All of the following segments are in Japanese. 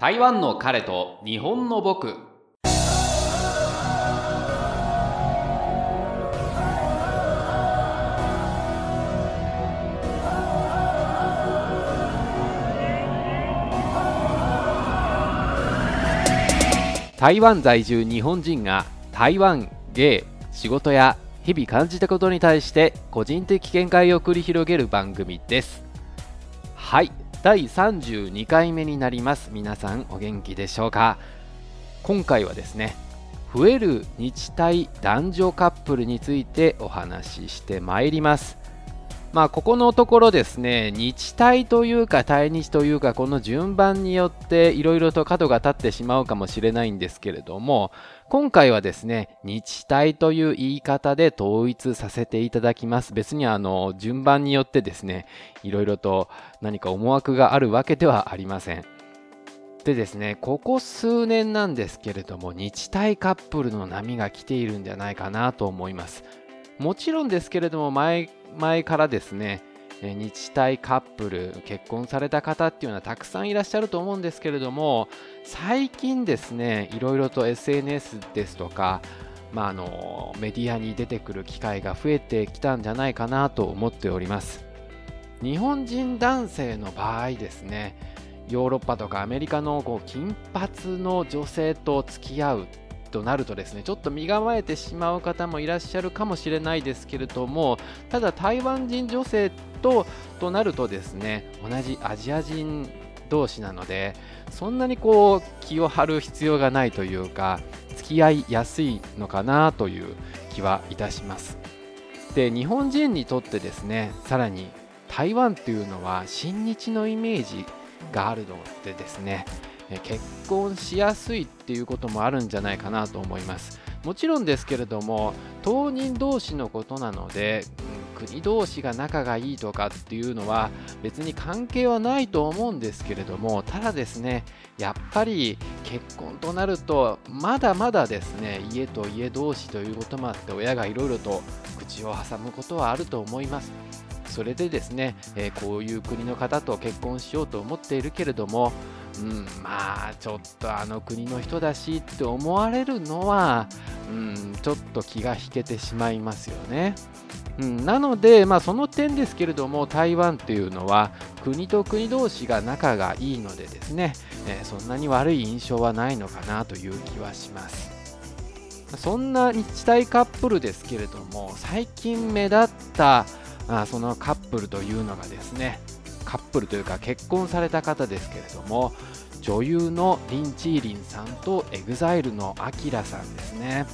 台湾の彼と日本の僕。台湾在住日本人が台湾芸仕事や日々感じたことに対して個人的見解を繰り広げる番組です。はい。第32回目になります。皆さんお元気でしょうか？今回はですね増える日体男女カップルについてお話ししてまいります。まあここのところですね日体というか対日というかこの順番によっていろいろと角が立ってしまうかもしれないんですけれども今回はですね日体という言い方で統一させていただきます。別にあの順番によってですねいろいろと何か思惑があるわけではありません。でですねここ数年なんですけれども日体カップルの波が来ているんじゃないかなと思います。もちろんですけれども前前からですね日体カップル結婚された方っていうのはたくさんいらっしゃると思うんですけれども最近ですねいろいろと SNS ですとか、まあ、あのメディアに出てくる機会が増えてきたんじゃないかなと思っております。日本人男性の場合ですねヨーロッパとかアメリカのこう金髪の女性と付き合うとなるとですねちょっと身構えてしまう方もいらっしゃるかもしれないですけれどもただ台湾人女性ととなるとですね同じアジア人同士なのでそんなにこう気を張る必要がないというか付き合いやすいのかなという気はいたします。で日本人にとってですねさらに台湾っていうのは親日のイメージがあるのでですね結婚しやすいっていうこともあるんじゃないかなと思います。もちろんですけれども当人同士のことなので、国同士が仲がいいとかっていうのは別に関係はないと思うんですけれどもただですねやっぱり結婚となるとまだまだですね家と家同士ということもあって親がいろいろと口を挟むことはあると思います。それでですね、え、こういう国の方と結婚しようと思っているけれどもうん、まあちょっとあの国の人だしって思われるのは、うん、ちょっと気が引けてしまいますよね。うん、なので、まあ、その点ですけれども台湾というのは国と国同士が仲がいいのでですね、えー、そんなに悪い印象はないのかなという気はします。そんな日体カップルですけれども最近目立ったあそのカップルというのがですねカップルというか結婚された方ですけれども女優のリン・チーリンさんと EXILE の AKIRA さんですね。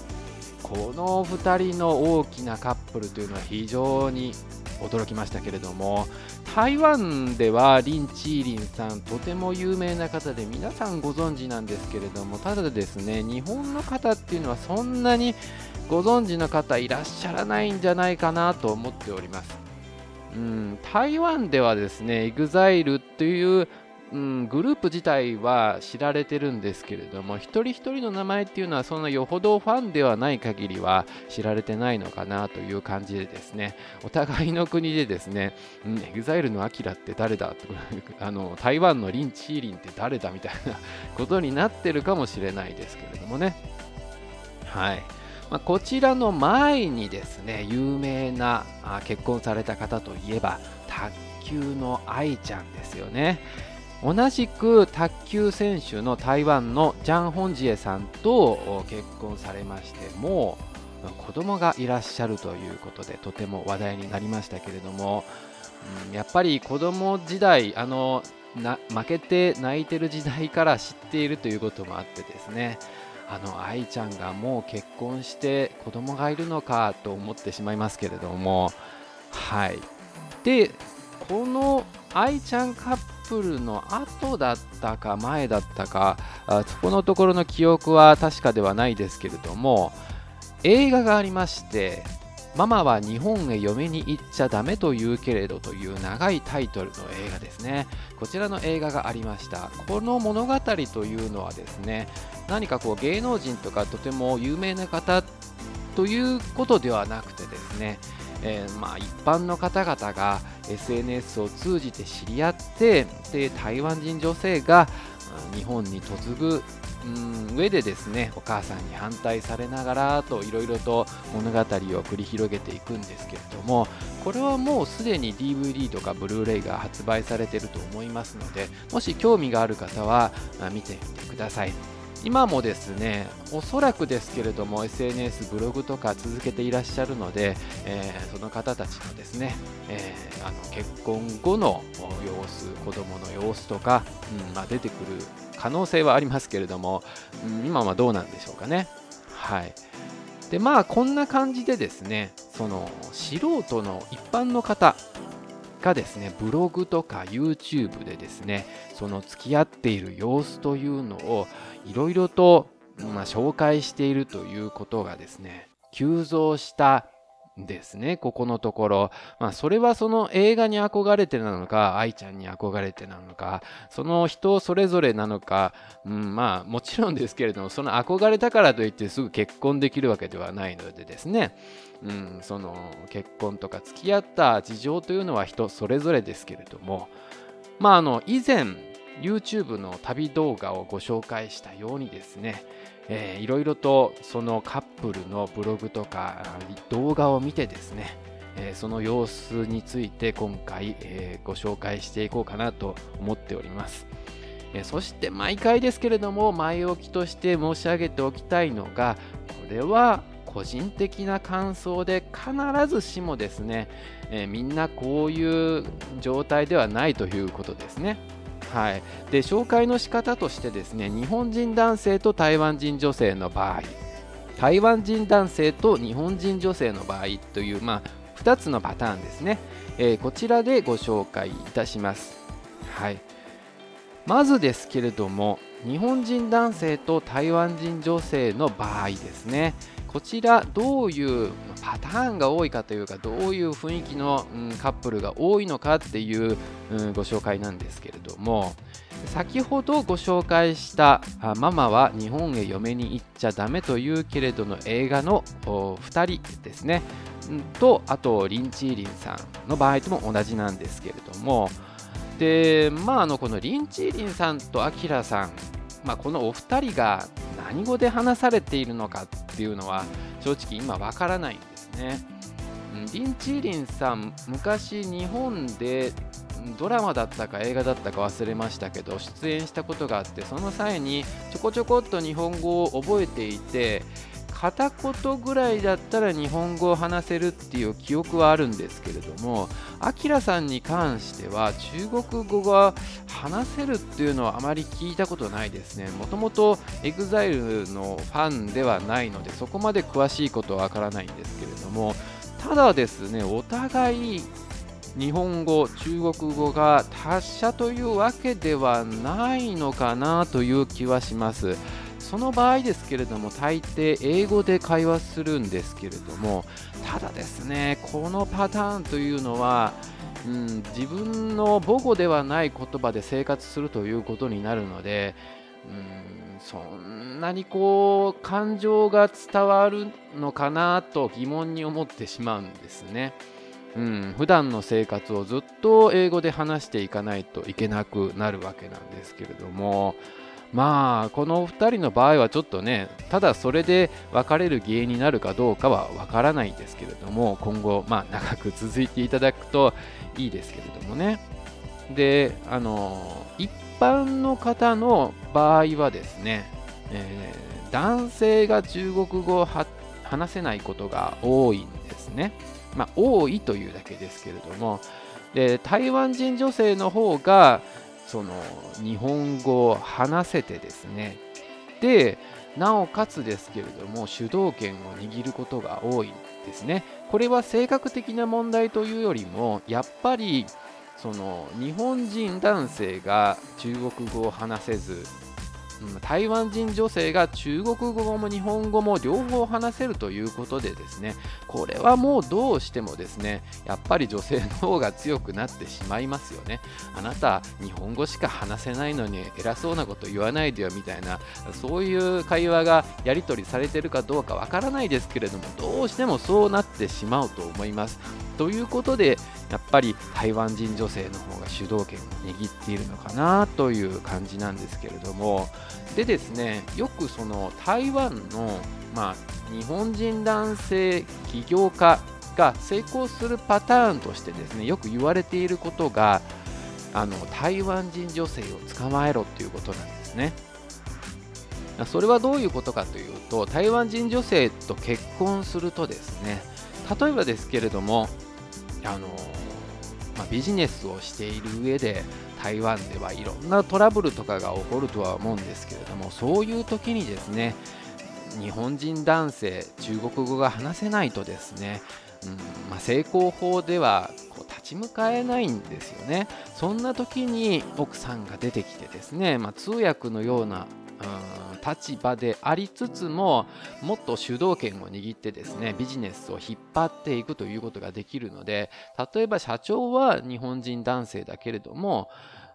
この2人の大きなカップルというのは非常に驚きましたけれども台湾ではリン・チーリンさんとても有名な方で皆さんご存知なんですけれどもただですね日本の方っていうのはそんなにご存知の方いらっしゃらないんじゃないかなと思っております。うん、台湾ではですね EXILE という、うん、グループ自体は知られてるんですけれども一人一人の名前っていうのはそんなよほどファンではない限りは知られてないのかなという感じでですねお互いの国でですね、うん、EXILE のアキラって誰だあの台湾のリン・チーリンって誰だみたいなことになってるかもしれないですけれどもね。はい。まあ、こちらの前にですね有名な結婚された方といえば卓球の愛ちゃんですよね。同じく卓球選手の台湾のジャン・ホンジエさんと結婚されましても子供がいらっしゃるということでとても話題になりましたけれども、うん、やっぱり子供時代あのな負けて泣いてる時代から知っているということもあってですねあの愛ちゃんがもう結婚して子供がいるのかと思ってしまいますけれども。はい。でこの愛ちゃんカップルの後だったか前だったかあそこのところの記憶は確かではないですけれども映画がありましてママは日本へ嫁に行っちゃダメと言うけれどという長いタイトルの映画ですね。こちらの映画がありました。この物語というのはですね、何かこう芸能人とかとても有名な方ということではなくてですね、えー、まあ一般の方々が SNS を通じて知り合ってで台湾人女性が日本に嫁ぐうん上でですねお母さんに反対されながらといろいろと物語を繰り広げていくんですけれどもこれはもうすでに DVD とかブルーレイが発売されていると思いますのでもし興味がある方は見てみてください。今もですねおそらくですけれども SNS ブログとか続けていらっしゃるので、えー、その方たちのですね、えー、あの結婚後の様子子供の様子とか、うんまあ、出てくる可能性はありますけれども、うん、今はどうなんでしょうかね。はい。でまあこんな感じでですねその素人の一般の方がですねブログとか YouTube でですねその付き合っている様子というのをいろいろと、まあ、紹介しているということがですね急増したですね、ここのところ。まあ、それはその映画に憧れてなのか、愛ちゃんに憧れてなのか、その人それぞれなのか、うん、まあ、もちろんですけれども、その憧れたからといってすぐ結婚できるわけではないのでですね、うん、その結婚とか付き合った事情というのは人それぞれですけれども、まあ、あの、以前、YouTube の旅動画をご紹介したようにですね、えー、いろいろとそのカップルのブログとか動画を見てですね、えー、その様子について今回、えー、ご紹介していこうかなと思っております。えそして毎回ですけれども前置きとして申し上げておきたいのがこれは個人的な感想で必ずしもですね、えみんなこういう状態ではないということですね。はい、で紹介の仕方としてですね日本人男性と台湾人女性の場合台湾人男性と日本人女性の場合という、まあ、2つのパターンですね、えー、こちらでご紹介いたします、はい、まずですけれども日本人男性と台湾人女性の場合ですね。こちらどういうパターンが多いかというかどういう雰囲気の、カップルが多いのかっていう、ご紹介なんですけれども先ほどご紹介した「ママは日本へ嫁に行っちゃダメと言うけれど」の映画の2人ですね。とあとリン・チーリンさんの場合とも同じなんですけれども。でまああのこのリン・チーリンさんとアキラさん、まあ、このお二人が何語で話されているのかっていうのは正直今わからないんですね。リン・チーリンさん昔日本でドラマだったか映画だったか忘れましたけど出演したことがあってその際にちょこちょこっと日本語を覚えていて片言ぐらいだったら日本語を話せるっていう記憶はあるんですけれども、アキラさんに関しては中国語が話せるっていうのはあまり聞いたことないですね。もともと EXILE のファンではないので、そこまで詳しいことはわからないんですけれども、ただですね、お互い日本語、中国語が達者というわけではないのかなという気はします。その場合ですけれども大抵英語で会話するんですけれどもただですねこのパターンというのは、うん、自分の母語ではない言葉で生活するということになるので、うん、そんなにこう感情が伝わるのかなと疑問に思ってしまうんですね。うん、普段の生活をずっと英語で話していかないといけなくなるわけなんですけれども、まあこのお二人の場合はちょっとねただそれで別れる原因になるかどうかはわからないんですけれども今後まあ長く続いていただくといいですけれどもね。であの一般の方の場合はですね、えー、男性が中国語を話せないことが多いんですね。まあ多いというだけですけれども。で台湾人女性の方がその日本語を話せてですね。でなおかつですけれども主導権を握ることが多いんですね。これは性格的な問題というよりもやっぱりその日本人男性が中国語を話せず台湾人女性が中国語も日本語も両方話せるということでですねこれはもうどうしてもですねやっぱり女性の方が強くなってしまいますよね。あなた日本語しか話せないのに偉そうなこと言わないでよみたいなそういう会話がやり取りされてるかどうかわからないですけれどもどうしてもそうなってしまうと思います。ということでやっぱり台湾人女性の方が主導権を握っているのかなという感じなんですけれどもでですねよくその台湾の、まあ、日本人男性起業家が成功するパターンとしてですねよく言われていることがあの台湾人女性を捕まえろっていうことなんですね。それはどういうことかというと台湾人女性と結婚するとですね例えばですけれどもあの、まあ、ビジネスをしている上で台湾ではいろんなトラブルとかが起こるとは思うんですけれどもそういう時にですね日本人男性中国語が話せないとですね、うんまあ、成功法ではこう立ち向かえないんですよね。そんな時に奥さんが出てきてですね、まあ、通訳のような、うん立場でありつつももっと主導権を握ってですねビジネスを引っ張っていくということができるので例えば社長は日本人男性だけれども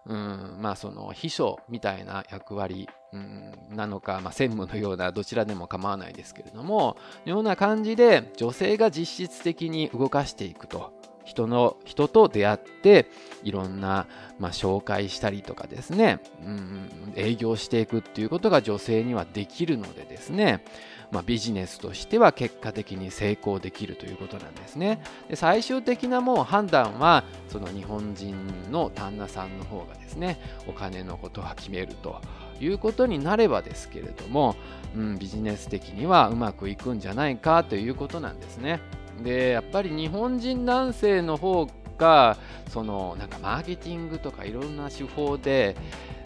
うんまあその秘書みたいな役割うんなのか、まあ、専務のようなどちらでも構わないですけれどもような感じで女性が実質的に動かしていくと。人の人と出会っていろんな、まあ、紹介したりとかですね、うん、営業していくっていうことが女性にはできるのでですね、まあ、ビジネスとしては結果的に成功できるということなんですねで最終的なもう判断はその日本人の旦那さんの方がですねお金のことは決めるということになればですけれども、うん、ビジネス的にはうまくいくんじゃないかということなんですね。でやっぱり日本人男性の方がそのなんかマーケティングとかいろんな手法で、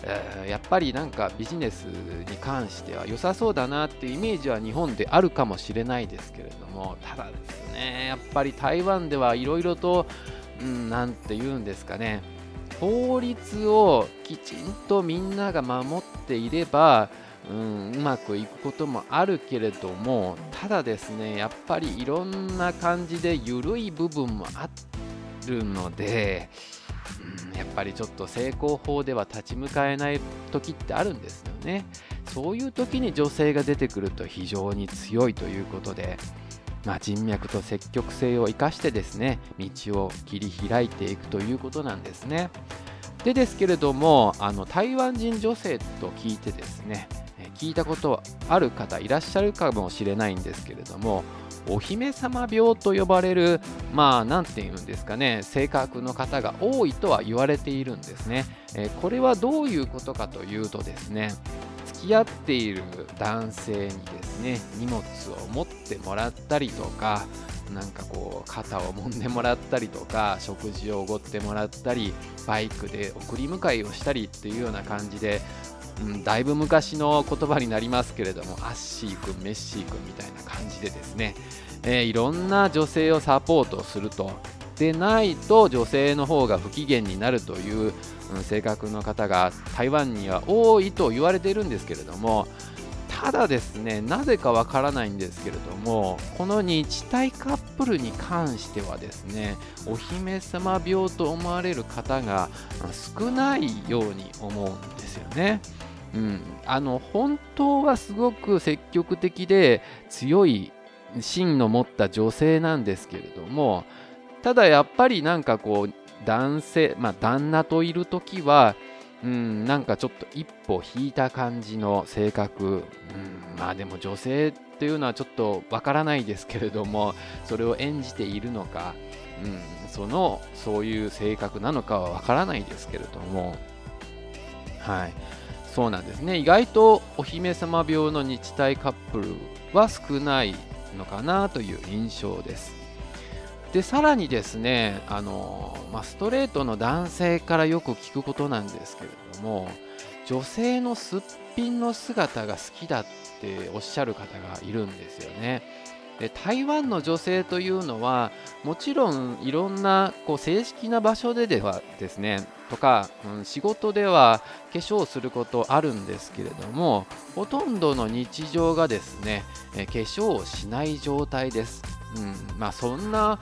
えー、やっぱりなんかビジネスに関しては良さそうだなっていうイメージは日本であるかもしれないですけれどもただですねやっぱり台湾ではいろいろと、う、んて言うんですかね法律をきちんとみんなが守っていればうん、うまくいくこともあるけれどもただですねやっぱりいろんな感じで緩い部分もあるので、うん、やっぱりちょっと成功法では立ち向かえない時ってあるんですよね。そういう時に女性が出てくると非常に強いということで、まあ、人脈と積極性を生かしてですね道を切り開いていくということなんですね。でですけれどもあの台湾人女性と聞いてですね聞いたことある方いらっしゃるかもしれないんですけれどもお姫様病と呼ばれるまあ何て言うんですかね性格の方が多いとは言われているんですね、えこれはどういうことかというとですね付き合っている男性にですね荷物を持ってもらったりとかなんかこう肩を揉んでもらったりとか食事をおごってもらったりバイクで送り迎えをしたりっていうような感じでうん、だいぶ昔の言葉になりますけれどもアッシー君メッシー君みたいな感じでですね、えー、いろんな女性をサポートするとでないと女性の方が不機嫌になるという、うん、性格の方が台湾には多いと言われているんですけれどもただですねなぜかわからないんですけれどもこの日体カップルに関してはですねお姫様病と思われる方が少ないように思うんですよね。うん、あの本当はすごく積極的で強い芯の持った女性なんですけれどもただやっぱりなんかこう男性、まあ、旦那といる時は、うん、なんかちょっと一歩引いた感じの性格、うん、まあでも女性っていうのはちょっとわからないですけれどもそれを演じているのか、うん、そのそういう性格なのかはわからないですけれども。はい。そうなんですね。意外とお姫様病の日体カップルは少ないのかなという印象です。でさらにですねあの、まあ、ストレートの男性からよく聞くことなんですけれども女性のすっぴんの姿が好きだっておっしゃる方がいるんですよね。で台湾の女性というのはもちろんいろんなこう正式な場所でではですねとか、うん、仕事では化粧することあるんですけれどもほとんどの日常がですね、え化粧をしない状態です、うんまあ、そんな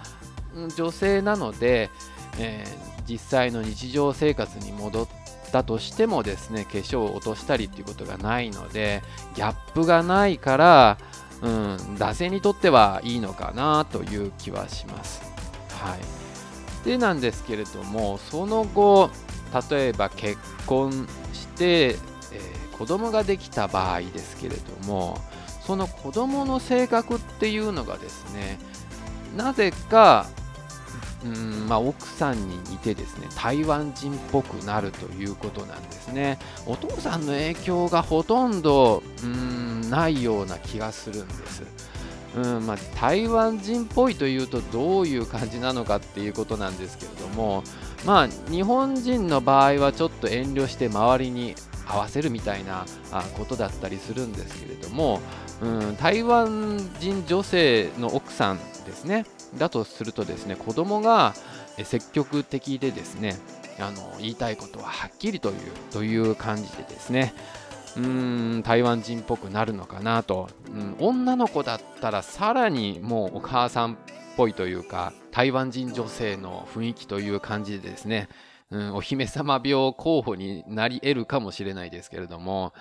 女性なので、えー、実際の日常生活に戻ったとしてもですね化粧を落としたりっていうことがないのでギャップがないからうん、男性にとってはいいのかなという気はします。はい、でなんですけれどもその後例えば結婚して、えー、子供ができた場合ですけれどもその子供の性格っていうのがですねなぜかうんまあ、奥さんに似てですね台湾人っぽくなるということなんですね。お父さんの影響がほとんどうんないような気がするんです。うんまあ、台湾人っぽいというとどういう感じなのかっていうことなんですけれども、まあ、日本人の場合はちょっと遠慮して周りに合わせるみたいなことだったりするんですけれども、うん、台湾人女性の奥さんですね。だとするとですね子供が積極的でですねあの言いたいことははっきりというという感じでですねうーん台湾人っぽくなるのかなと、うん、女の子だったらさらにもうお母さんっぽいというか台湾人女性の雰囲気という感じでですね、うん、お姫様病候補になり得るかもしれないですけれども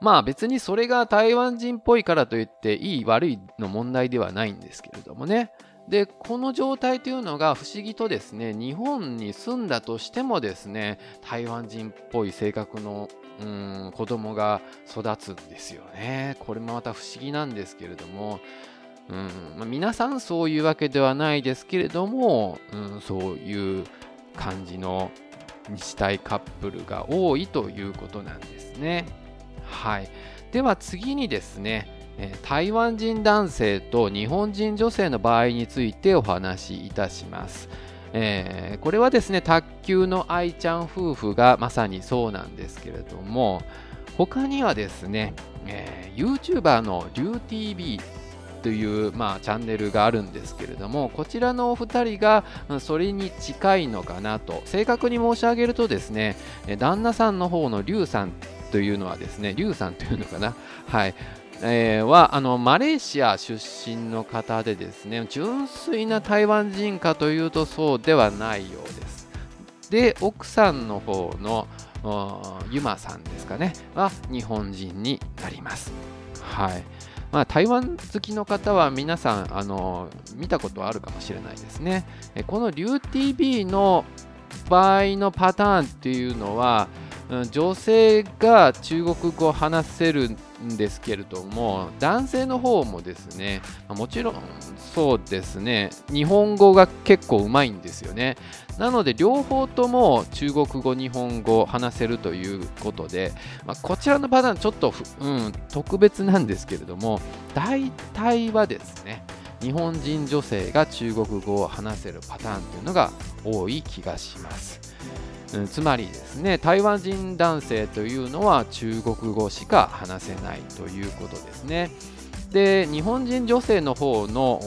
まあ別にそれが台湾人っぽいからといっていい悪いの問題ではないんですけれどもね。でこの状態というのが不思議とですね日本に住んだとしてもですね台湾人っぽい性格のうん子供が育つんですよねこれもまた不思議なんですけれどもうんまあ、皆さんそういうわけではないですけれども、うん、そういう感じの日体カップルが多いということなんですね。はい、では次にですね台湾人男性と日本人女性の場合についてお話しいたします。えー、これはですね卓球の愛ちゃん夫婦がまさにそうなんですけれども他にはですね、えー、YouTuber の RiuTV という、まあ、チャンネルがあるんですけれどもこちらのお二人がそれに近いのかなと。正確に申し上げるとですね旦那さんの方のリュウさんというのはですねリュウさんというのかな。はい。えー、はあのマレーシア出身の方でですね純粋な台湾人かというとそうではないようです。で奥さんの方のユマさんですかねは日本人になります。はいまあ、台湾好きの方は皆さんあの見たことあるかもしれないですね。この RiuTV の場合のパターンっていうのは女性が中国語を話せるんですけれども男性の方もですねもちろんそうですね日本語が結構うまいんですよねなので両方とも中国語日本語話せるということで、まあ、こちらのパターンちょっと、うん、特別なんですけれども大体はですね日本人女性が中国語を話せるパターンというのが多い気がします。つまりですね台湾人男性というのは中国語しか話せないということですねで日本人女性の方の、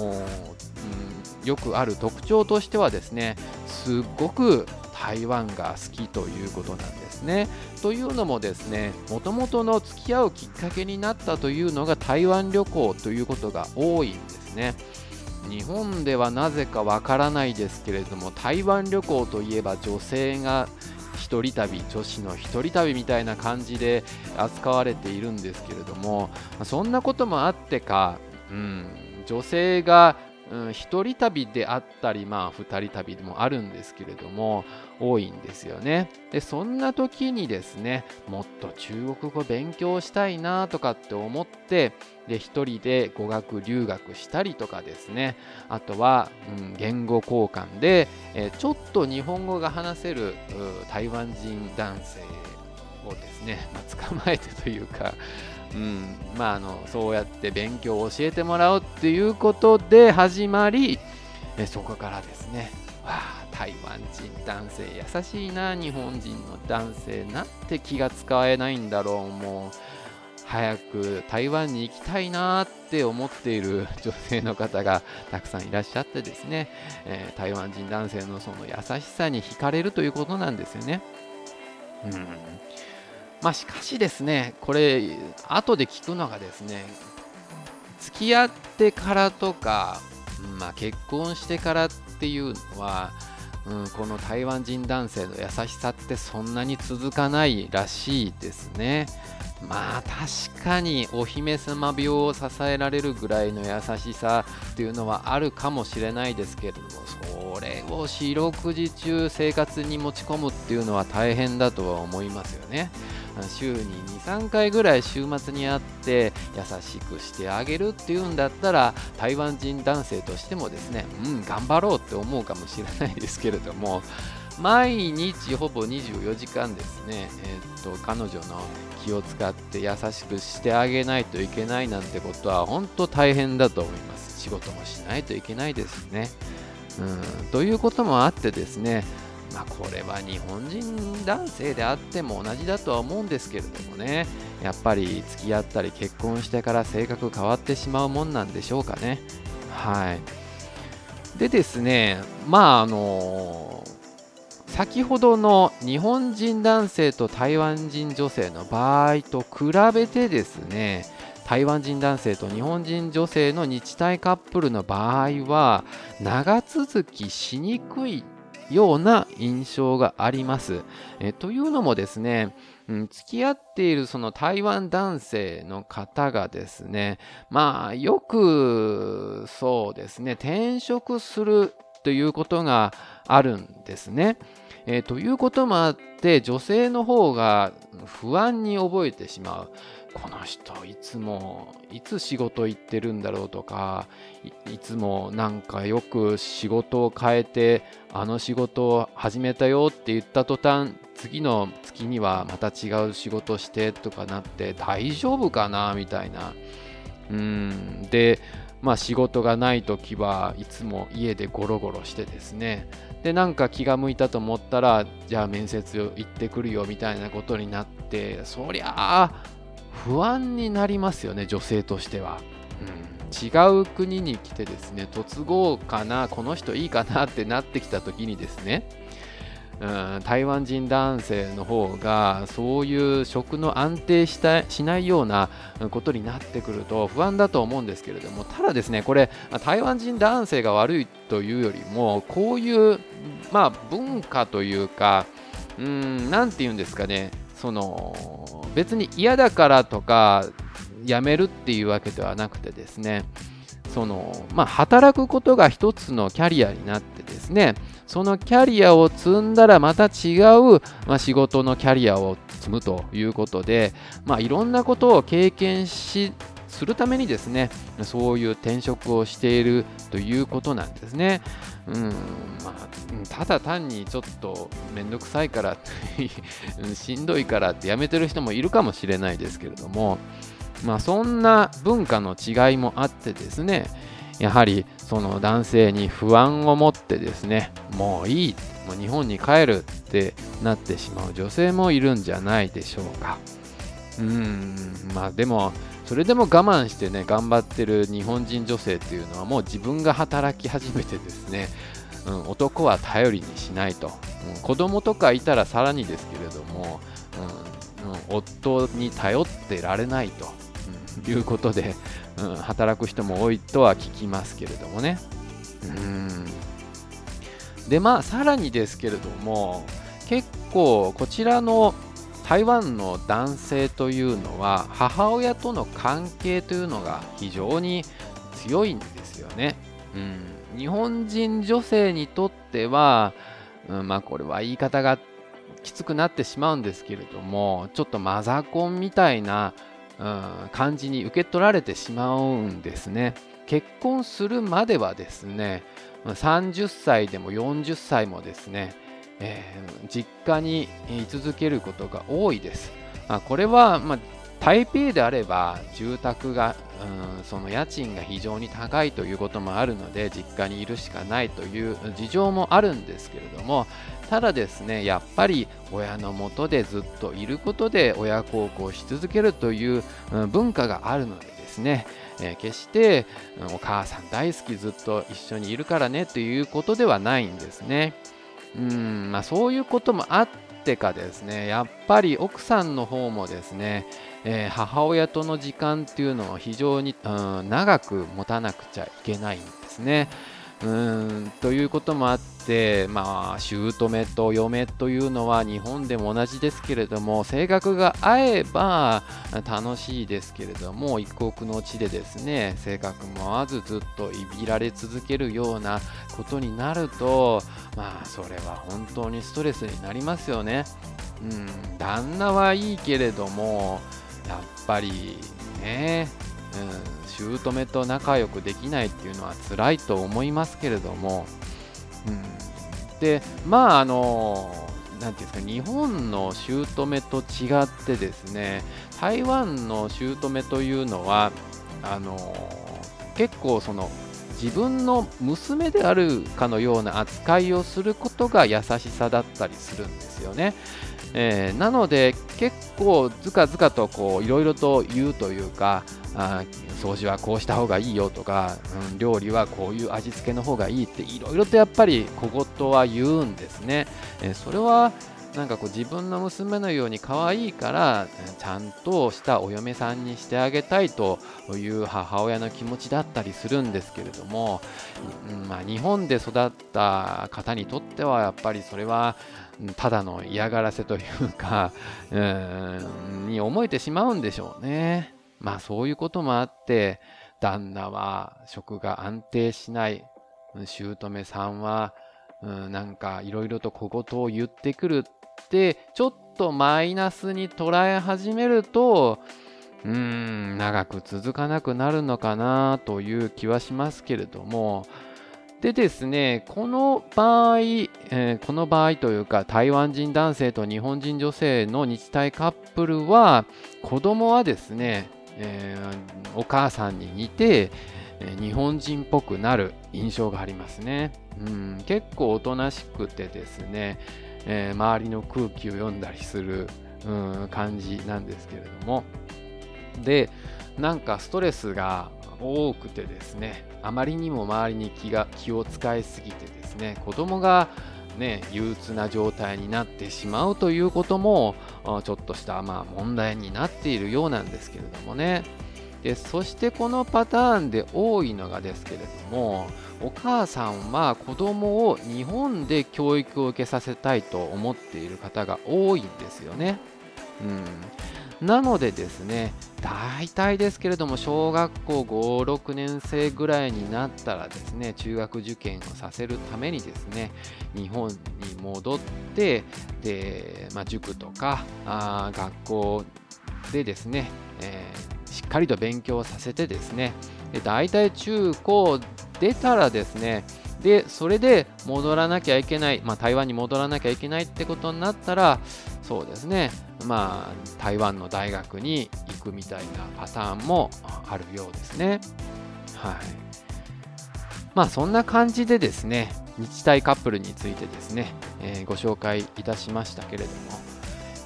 うん、よくある特徴としてはですねすっごく台湾が好きということなんですね。というのもですねもともとの付き合うきっかけになったというのが台湾旅行ということが多いんですね。日本ではなぜかわからないですけれども台湾旅行といえば女性が一人旅女子の一人旅みたいな感じで扱われているんですけれどもそんなこともあってか、うん、女性がうん、一人旅であったり、まあ、二人旅でもあるんですけれども、多いんですよね。で、そんな時にですね、もっと中国語勉強したいなとかって思って、で、一人で語学留学したりとかですね、あとは、うん、言語交換で、え、ちょっと日本語が話せる台湾人男性をですね、まあ、捕まえてというか、うんまあ、あのそうやって勉強を教えてもらうっていうことで始まりえそこからですね。わあ台湾人男性優しいな日本人の男性なんて気が使えないんだろうもう。早く台湾に行きたいなって思っている女性の方がたくさんいらっしゃってですね、えー、台湾人男性のその優しさに惹かれるということなんですよね。うんまあ、しかしですね、これ、後で聞くのがですね、付き合ってからとか、まあ、結婚してからっていうのは、うん、この台湾人男性の優しさってそんなに続かないらしいですね。まあ確かにお姫様病を支えられるぐらいの優しさっていうのはあるかもしれないですけれどもそれを四六時中生活に持ち込むっていうのは大変だとは思いますよね。週に23回ぐらい週末に会って優しくしてあげるっていうんだったら台湾人男性としてもですねうん頑張ろうって思うかもしれないですけれども毎日ほぼ24時間ですね、えー、っと彼女の気を使って優しくしてあげないといけないなんてことは本当大変だと思います。仕事もしないといけないですね。うんということもあってですねまあ、これは日本人男性であっても同じだとは思うんですけれどもねやっぱり付き合ったり結婚してから性格変わってしまうもんなんでしょうかね。はい。でですねまああの先ほどの日本人男性と台湾人女性の場合と比べてですね台湾人男性と日本人女性の日体カップルの場合は長続きしにくいような印象があります。えというのもですね、うん、付き合っているその台湾男性の方がですね、まあよくそうですね、転職するということがあるんですね。えー、ということもあって女性の方が不安に覚えてしまう。この人いつもいつ仕事行ってるんだろうとかいつもなんかよく仕事を変えてあの仕事を始めたよって言った途端次の月にはまた違う仕事してとかなって大丈夫かなみたいな。うん。でまあ仕事がない時はいつも家でゴロゴロしてですね。でなんか気が向いたと思ったらじゃあ面接行ってくるよみたいなことになってそりゃあ不安になりますよね女性としては、うん、違う国に来てですね嫁ごうかなこの人いいかなってなってきた時にですねうん、台湾人男性の方がそういう食の安定したしないようなことになってくると不安だと思うんですけれどもただですねこれ台湾人男性が悪いというよりもこういう、まあ、文化というか何て言うんですかねその別に嫌だからとか辞めるっていうわけではなくてですねそのまあ、働くことが一つのキャリアになってですねそのキャリアを積んだらまた違う、まあ、仕事のキャリアを積むということで、まあ、いろんなことを経験しするためにですねそういう転職をしているということなんですね。うんまあ、ただ単にちょっと面倒くさいから しんどいからってやめてる人もいるかもしれないですけれども、まあ、そんな文化の違いもあってですねやはりその男性に不安を持ってですねもういいもう日本に帰るってなってしまう女性もいるんじゃないでしょうか。うんまあでもそれでも我慢してね頑張ってる日本人女性っていうのはもう自分が働き始めてですね、うん、男は頼りにしないと、うん、子供とかいたらさらにですけれども、うん、うん、夫に頼ってられないと、いうことで、うん、働く人も多いとは聞きますけれどもね。うんでまあさらにですけれども結構こちらの台湾の男性というのは母親との関係というのが非常に強いんですよね。うん、日本人女性にとっては、うん、まあこれは言い方がきつくなってしまうんですけれどもちょっとマザコンみたいな、感じに受け取られてしまうんですね。結婚するまではですね30歳でも40歳もですねえー、実家に居続けることが多いです。まあ、これは、まあ、台北であれば住宅が、うん、その家賃が非常に高いということもあるので実家にいるしかないという事情もあるんですけれどもただですねやっぱり親のもとでずっといることで親孝行し続けるという、文化があるのでですねえ、決して、お母さん大好きずっと一緒にいるからねということではないんですね。うんまあ、そういうこともあってかですねやっぱり奥さんの方もですね、えー、母親との時間っていうのを非常に、うん、長く持たなくちゃいけないんですね。うんということもあっでまあ姑と嫁というのは日本でも同じですけれども性格が合えば楽しいですけれども一国の地でですね性格も合わずずっといびられ続けるようなことになるとまあそれは本当にストレスになりますよね。うん、旦那はいいけれどもやっぱりね、うん、姑と仲良くできないっていうのは辛いと思いますけれども、でまああのなていうんですか日本の姑と違ってですね台湾の姑というのはあの結構その自分の娘であるかのような扱いをすることが優しさだったりするんですよね。えー、なので結構ずかずかといろいろと言うというかあ掃除はこうした方がいいよとか、うん、料理はこういう味付けの方がいいっていろいろとやっぱり小言は言うんですね。えー、それはなんかこう自分の娘のように可愛いからちゃんとしたお嫁さんにしてあげたいという母親の気持ちだったりするんですけれども、まあ、日本で育った方にとってはやっぱりそれはただの嫌がらせというか、うん、に思えてしまうんでしょうね。まあそういうこともあって旦那は職が安定しない姑さんは、うん、なんかいろいろと小言を言ってくるってちょっとマイナスに捉え始めるとうーん長く続かなくなるのかなという気はしますけれどもでですねこの場合、えー、この場合というか台湾人男性と日本人女性の日体カップルは子供はですね、えー、お母さんに似て日本人っぽくなる印象がありますね。うん、結構おとなしくてですね、えー、周りの空気を読んだりする、うん、感じなんですけれども。でなんかストレスが多くてですねあまりにも周りに気が気を使いすぎてですね子供がね、憂鬱な状態になってしまうということもちょっとしたまあ問題になっているようなんですけれどもね。でそしてこのパターンで多いのがですけれどもお母さんは子供を日本で教育を受けさせたいと思っている方が多いんですよね。うん、なのでですね、大体ですけれども、小学校5、6年生ぐらいになったらですね、中学受験をさせるためにですね、日本に戻って、でまあ、塾とかあ学校でですね、えー、しっかりと勉強させてですね、で大体中高出たらですね、で、それで戻らなきゃいけない、まあ、台湾に戻らなきゃいけないってことになったら、そうですね、まあ、台湾の大学に行くみたいなパターンもあるようですね。はい。まあ、そんな感じでですね、日体カップルについてですね、えー、ご紹介いたしましたけれども、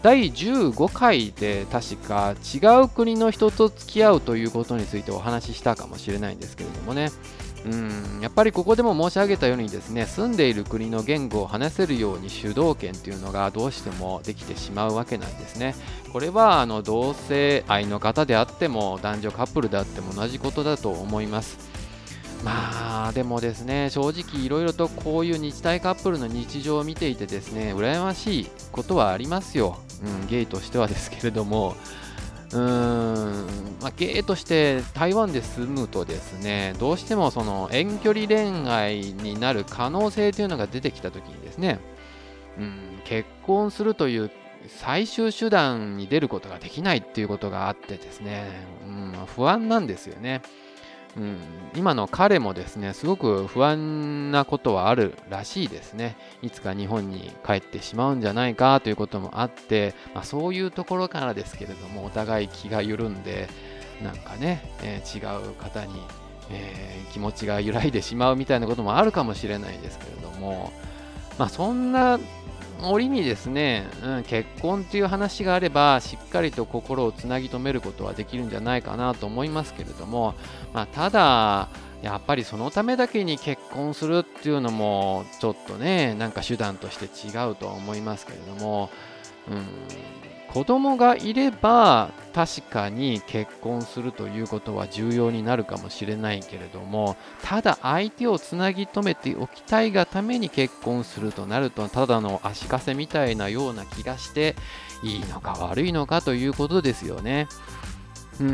第15回で確か違う国の人と付き合うということについてお話ししたかもしれないんですけれどもね、うんやっぱりここでも申し上げたようにですね住んでいる国の言語を話せるように主導権というのがどうしてもできてしまうわけなんですね。これはあの同性愛の方であっても男女カップルであっても同じことだと思います。まあでもですね正直いろいろとこういう日体カップルの日常を見ていてですね羨ましいことはありますよ、うん、ゲイとしてはですけれどもうーん、まあ、ゲイとして台湾で住むとですね、どうしてもその遠距離恋愛になる可能性というのが出てきたときにですね、うん、結婚するという最終手段に出ることができないっていうことがあってですね、うん、不安なんですよね。うん、今の彼もですね、すごく不安なことはあるらしいですね。いつか日本に帰ってしまうんじゃないかということもあって、まあ、そういうところからですけれども、お互い気が緩んで、なんかね、えー、違う方に、えー、気持ちが揺らいでしまうみたいなこともあるかもしれないですけれども、まあ、そんな折にですね、うん、結婚っていう話があればしっかりと心をつなぎ止めることはできるんじゃないかなと思いますけれども、まあ、ただやっぱりそのためだけに結婚するっていうのもちょっとねなんか手段として違うとは思いますけれども、うん、子供がいれば確かに結婚するということは重要になるかもしれないけれどもただ相手をつなぎ止めておきたいがために結婚するとなるとただの足かせみたいなような気がしていいのか悪いのかということですよね。うー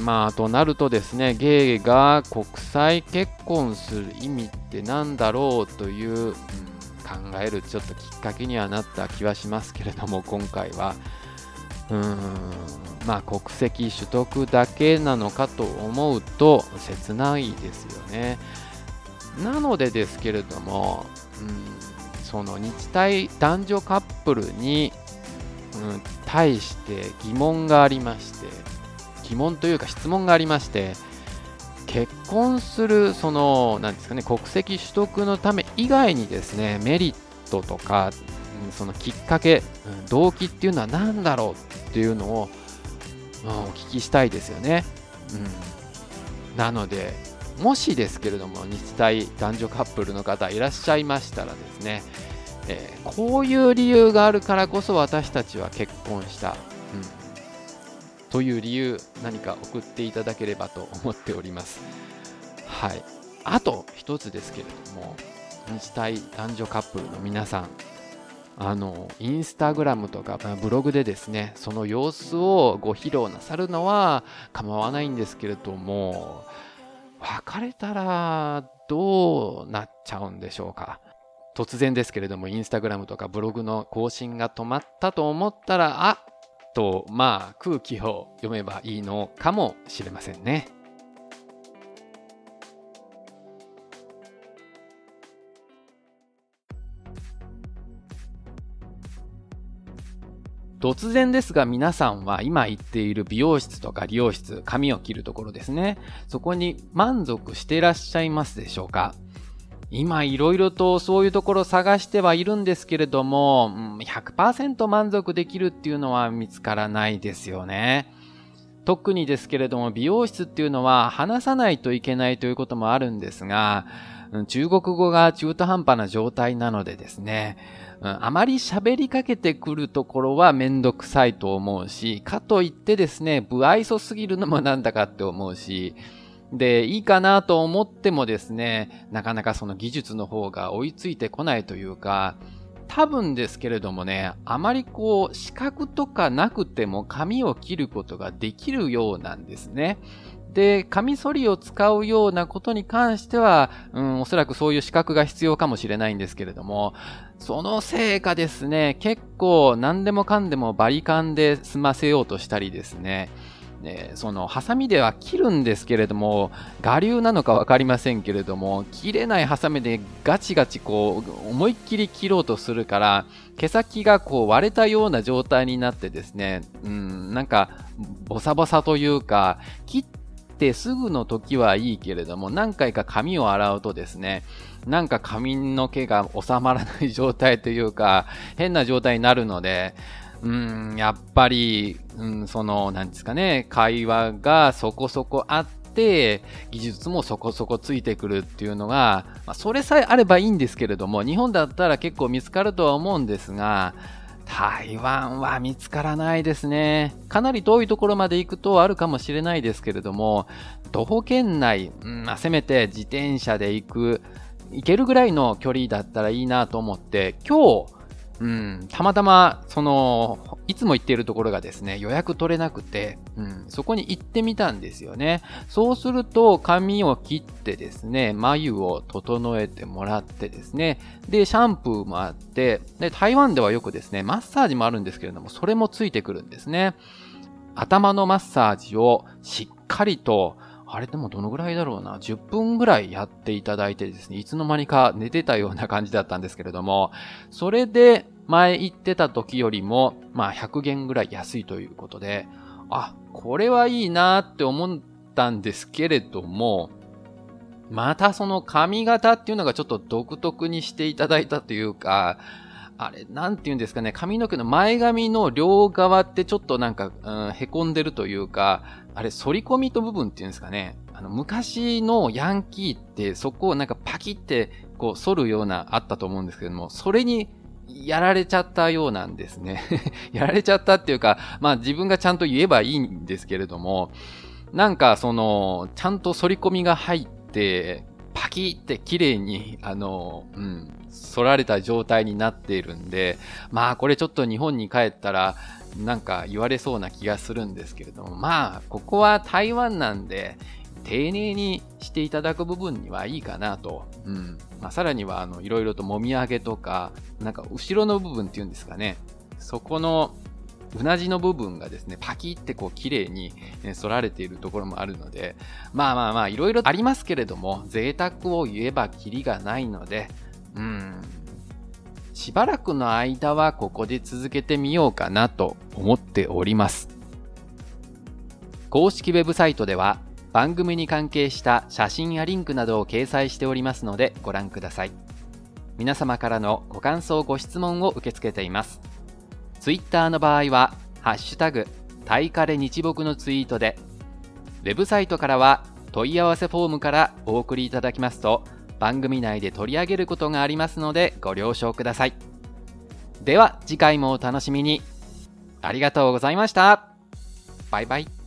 んまあとなるとですねゲイが国際結婚する意味って何だろうという、うん、考えるちょっときっかけにはなった気はしますけれども今回はうん。まあ国籍取得だけなのかと思うと切ないですよね。なのでですけれども、うん、その日体男女カップルに、うん、対して疑問がありまして疑問というか質問がありまして結婚するそのなんですかね国籍取得のため以外にですねメリットとかそのきっかけ動機っていうのは何だろうっていうのを、お聞きしたいですよね。うん、なのでもしですけれども日体男女カップルの方いらっしゃいましたらですね、えー、こういう理由があるからこそ私たちは結婚した、うん、という理由何か送っていただければと思っております。はい、あと一つですけれども日体男女カップルの皆さんあのインスタグラムとかブログでですねその様子をご披露なさるのは構わないんですけれども別れたらどうなっちゃうんでしょうか突然ですけれどもインスタグラムとかブログの更新が止まったと思ったらあとまあ空気を読めばいいのかもしれませんね。突然ですが皆さんは今行っている美容室とか理容室、髪を切るところですね。そこに満足していらっしゃいますでしょうか？今いろいろとそういうところ探してはいるんですけれども、100%満足できるっていうのは見つからないですよね。特にですけれども美容室っていうのは話さないといけないということもあるんですが、中国語が中途半端な状態なのでですね、あまり喋りかけてくるところはめんどくさいと思うし、かといってですね、不愛想すぎるのもなんだかって思うし、で、いいかなと思ってもですね、なかなかその技術の方が追いついてこないというか、多分ですけれどもね、あまりこう、資格とかなくても髪を切ることができるようなんですね。で、カミソリを使うようなことに関しては、うん、おそらくそういう資格が必要かもしれないんですけれども、そのせいかですね、結構何でもかんでもバリカンで済ませようとしたりですね、ね、そのハサミでは切るんですけれども我流なのか分かりませんけれども切れないハサミでガチガチこう思いっきり切ろうとするから毛先がこう割れたような状態になってですねうんなんかボサボサというか切ってすぐの時はいいけれども何回か髪を洗うとですねなんか髪の毛が収まらない状態というか変な状態になるのでうん、やっぱり、うん、その、なんですかね、会話がそこそこあって、技術もそこそこついてくるっていうのが、まあ、それさえあればいいんですけれども、日本だったら結構見つかるとは思うんですが、台湾は見つからないですね。かなり遠いところまで行くとあるかもしれないですけれども、徒歩圏内、うんあ、せめて自転車で行く、行けるぐらいの距離だったらいいなと思って、今日、うん、たまたま、その、いつも行っているところがですね、予約取れなくて、うん、そこに行ってみたんですよね。そうすると、髪を切ってですね、眉を整えてもらってですね、で、シャンプーもあって、で、台湾ではよくですね、マッサージもあるんですけれども、それもついてくるんですね。頭のマッサージをしっかりと、あれでもどのぐらいだろうな、10分ぐらいやっていただいてですね、いつの間にか寝てたような感じだったんですけれども、それで前言ってた時よりも、まあ100元ぐらい安いということで、あ、これはいいなって思ったんですけれども、またその髪型っていうのがちょっと独特にしていただいたというか、あれ、なんて言うんですかね、髪の毛の前髪の両側ってちょっとなんか、うん、へこんでるというか、あれ、反り込みと部分っていうんですかね。あの、昔のヤンキーってそこをなんかパキってこう反るようなあったと思うんですけども、それにやられちゃったようなんですね。やられちゃったっていうか、まあ自分がちゃんと言えばいいんですけれども、なんかその、ちゃんと反り込みが入って、パキって綺麗に、あの、うん、反られた状態になっているんで、まあこれちょっと日本に帰ったら、なんか言われそうな気がするんですけれども、まあ、ここは台湾なんで、丁寧にしていただく部分にはいいかなと。うん。まあ、さらには、あの、いろいろともみあげとか、なんか後ろの部分っていうんですかね。そこの、うなじの部分がですね、パキってこう綺麗に反られているところもあるので、まあまあまあ、いろいろありますけれども、贅沢を言えばキリがないので、うん、しばらくの間はここで続けてみようかなと思っております。公式ウェブサイトでは番組に関係した写真やリンクなどを掲載しておりますのでご覧ください。皆様からのご感想ご質問を受け付けています。Twitter の場合は、ハッシュタグ、タイカレ日木のツイートで、ウェブサイトからは問い合わせフォームからお送りいただきますと、番組内で取り上げることがありますのでご了承ください。では次回もお楽しみに。ありがとうございました。バイバイ。